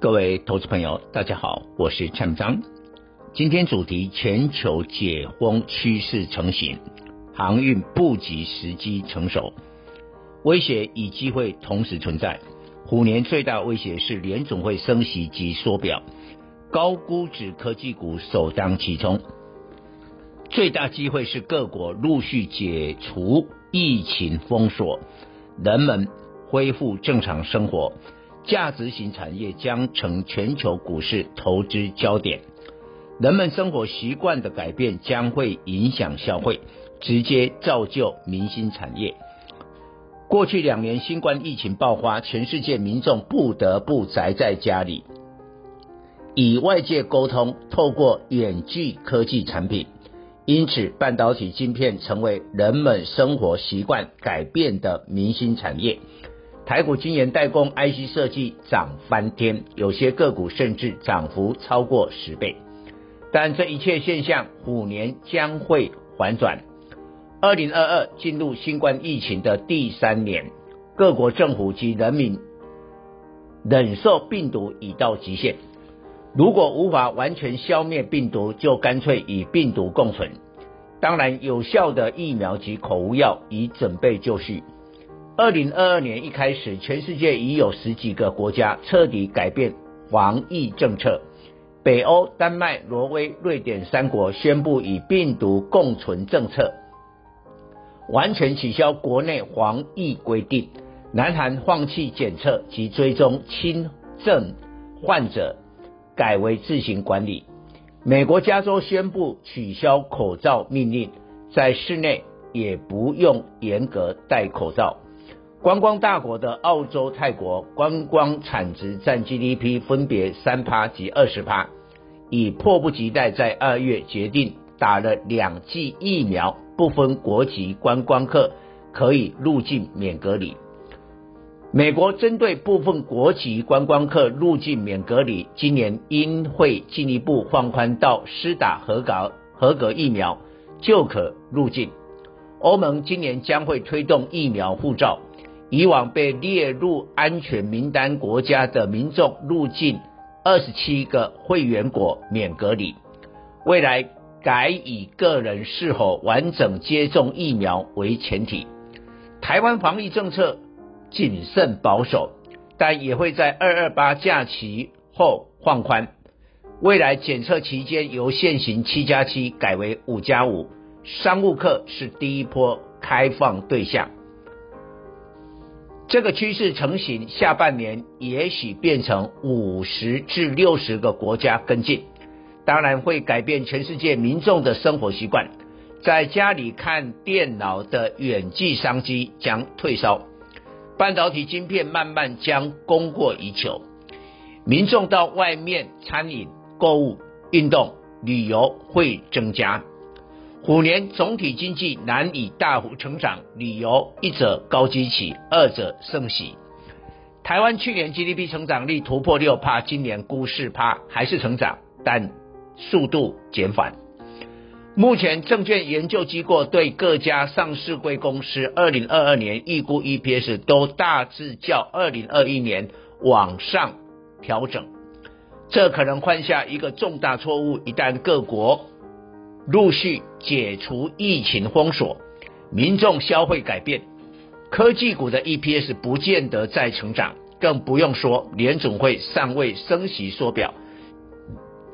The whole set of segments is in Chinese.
各位投资朋友，大家好，我是蔡明彰。今天主题：全球解封趋势成型，航运布局时机成熟，威胁与机会同时存在。虎年最大威胁是联总会升息及缩表，高估值科技股首当其冲。最大机会是各国陆续解除疫情封锁。人们恢复正常生活，价值型产业将成全球股市投资焦点。人们生活习惯的改变将会影响消费，直接造就明星产业。过去两年新冠疫情爆发，全世界民众不得不宅在家里，与外界沟通，透过远距科技产品。因此，半导体晶片成为人们生活习惯改变的明星产业。台股晶圆代工 IC 设计涨翻天，有些个股甚至涨幅超过十倍。但这一切现象，虎年将会反转。二零二二进入新冠疫情的第三年，各国政府及人民忍受病毒已到极限。如果无法完全消灭病毒，就干脆与病毒共存。当然，有效的疫苗及口服药已准备就绪。二零二二年一开始，全世界已有十几个国家彻底改变防疫政策。北欧、丹麦、挪威、瑞典三国宣布与病毒共存政策，完全取消国内防疫规定。南韩放弃检测及追踪轻症患者。改为自行管理。美国加州宣布取消口罩命令，在室内也不用严格戴口罩。观光大国的澳洲、泰国观光产值占 GDP 分别三趴及二十趴，已迫不及待在二月决定打了两剂疫苗，不分国籍观光客可以入境免隔离。美国针对部分国籍观光客入境免隔离，今年应会进一步放宽到施打合格合格疫苗就可入境。欧盟今年将会推动疫苗护照，以往被列入安全名单国家的民众入境二十七个会员国免隔离，未来改以个人是否完整接种疫苗为前提。台湾防疫政策。谨慎保守，但也会在二二八假期后放宽。未来检测期间由现行七加七改为五加五，商务客是第一波开放对象。这个趋势成型，下半年也许变成五十至六十个国家跟进，当然会改变全世界民众的生活习惯，在家里看电脑的远距商机将退烧。半导体晶片慢慢将供过于求，民众到外面餐饮、购物、运动、旅游会增加。虎年总体经济难以大幅成长，理由一者高基期，二者盛喜。台湾去年 GDP 成长率突破六趴，今年估四趴，还是成长，但速度减缓。目前，证券研究机构对各家上市柜公司二零二二年预估 EPS 都大致较二零二一年往上调整，这可能犯下一个重大错误。一旦各国陆续解除疫情封锁，民众消费改变，科技股的 EPS 不见得再成长，更不用说联总会尚未升息缩表，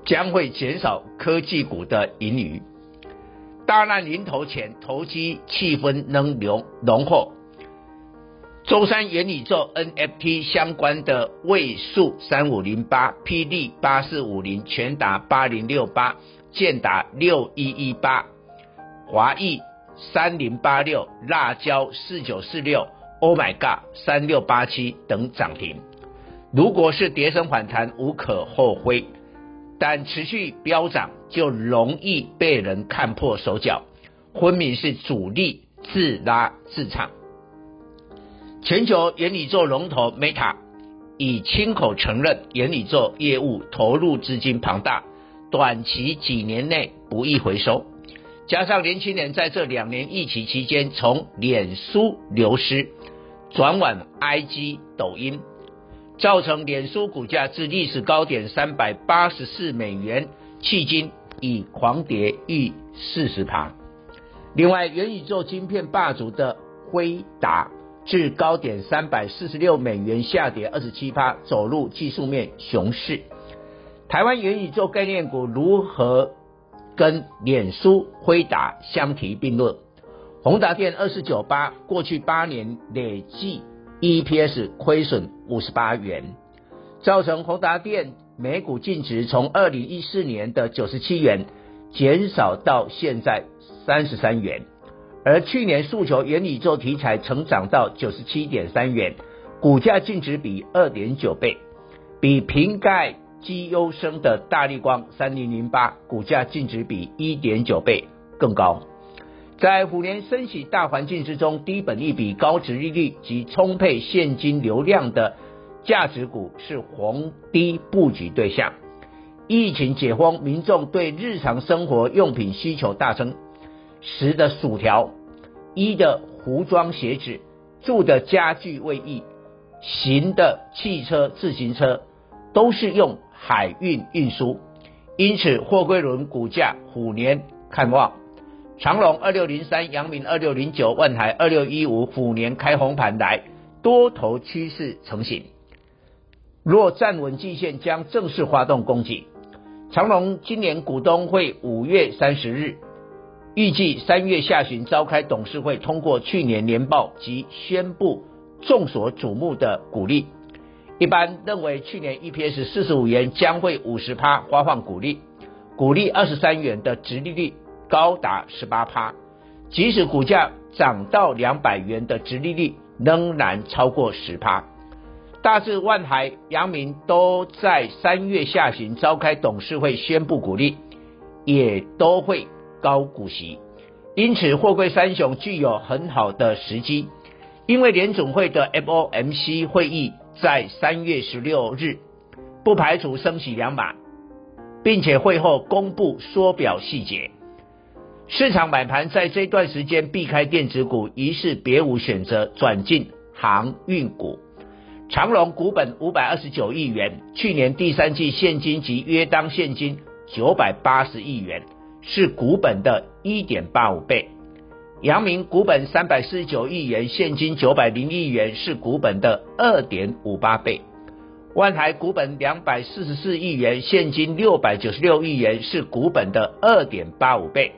将会减少科技股的盈余。大难临头前，投机气氛仍浓浓厚。周三元宇宙 NFT 相关的位数三五零八、霹雳八四五零、全达八零六八、建达六一一八、华裔三零八六、辣椒四九四六、Oh My God 三六八七等涨停。如果是跌升反弹，无可厚非；但持续飙涨，就容易被人看破手脚，分明是主力自拉自唱。全球元宇宙龙头 Meta 已亲口承认，元宇宙业务投入资金庞大，短期几年内不易回收。加上年轻人在这两年疫情期间从脸书流失，转往 IG、抖音，造成脸书股价自历史高点三百八十四美元，迄今已狂跌逾四十趴。另外，元宇宙晶片霸主的辉达。至高点三百四十六美元，下跌二十七趴，走入技术面熊市。台湾元宇宙概念股如何跟脸书、辉达相提并论？宏达电二四九八，过去八年累计 EPS 亏损五十八元，造成宏达电每股净值从二零一四年的九十七元减少到现在三十三元。而去年诉求元宇宙题材成长到九十七点三元，股价净值比二点九倍，比瓶盖绩优生的大力光三零零八股价净值比一点九倍更高。在虎年升息大环境之中，低本利比、高殖利率及充沛现金流量的价值股是逢低布局对象。疫情解封，民众对日常生活用品需求大增。食的薯条，衣的服装鞋子，住的家具卫浴，行的汽车自行车，都是用海运运输，因此货柜轮股价虎年看旺。长隆二六零三、阳明二六零九、万海二六一五虎年开红盘来，多头趋势成型。若站稳季线，将正式发动攻击。长隆今年股东会五月三十日。预计三月下旬召开董事会，通过去年年报及宣布众所瞩目的股利。一般认为，去年 EPS 四十五元将会五十趴发放股利，股利二十三元的殖利率高达十八趴。即使股价涨到两百元的殖利率仍然超过十趴。大致万海、阳明都在三月下旬召开董事会宣布股利，也都会。高股息，因此货柜三雄具有很好的时机。因为联总会的 FOMC 会议在三月十六日，不排除升息两码，并且会后公布缩表细节。市场买盘在这段时间避开电子股，于是别无选择，转进航运股。长荣股本五百二十九亿元，去年第三季现金及约当现金九百八十亿元。是股本的一点八五倍，阳明股本三百四十九亿元，现金九百零亿元，是股本的二点五八倍。万台股本两百四十四亿元，现金六百九十六亿元，是股本的二点八五倍。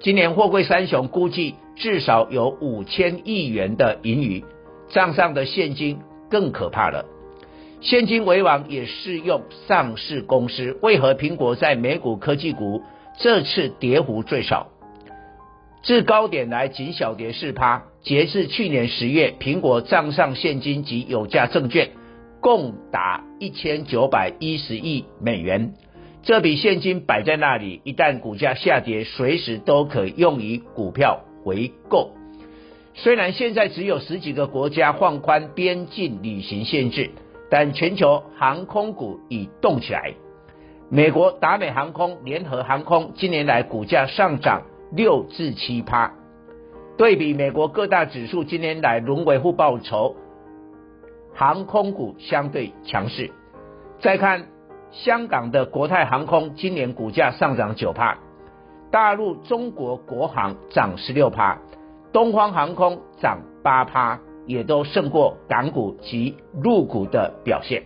今年货柜三雄估计至少有五千亿元的盈余，账上的现金更可怕了。现金为王也适用上市公司，为何苹果在美股科技股？这次跌幅最少，自高点来仅小跌四趴。截至去年十月，苹果账上现金及有价证券共达一千九百一十亿美元。这笔现金摆在那里，一旦股价下跌，随时都可用于股票回购。虽然现在只有十几个国家放宽边境旅行限制，但全球航空股已动起来。美国达美航空、联合航空今年来股价上涨六至七趴，对比美国各大指数今年来轮为负报酬，航空股相对强势。再看香港的国泰航空，今年股价上涨九趴，大陆中国国航涨十六趴，东方航空涨八趴，也都胜过港股及陆股的表现。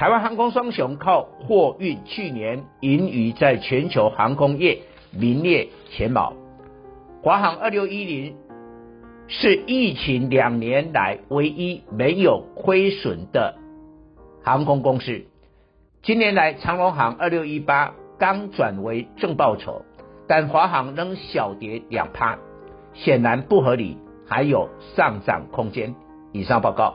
台湾航空双雄靠货运，去年盈余在全球航空业名列前茅。华航二六一零是疫情两年来唯一没有亏损的航空公司。今年来长荣航二六一八刚转为正报酬，但华航仍小跌两趴，显然不合理，还有上涨空间。以上报告。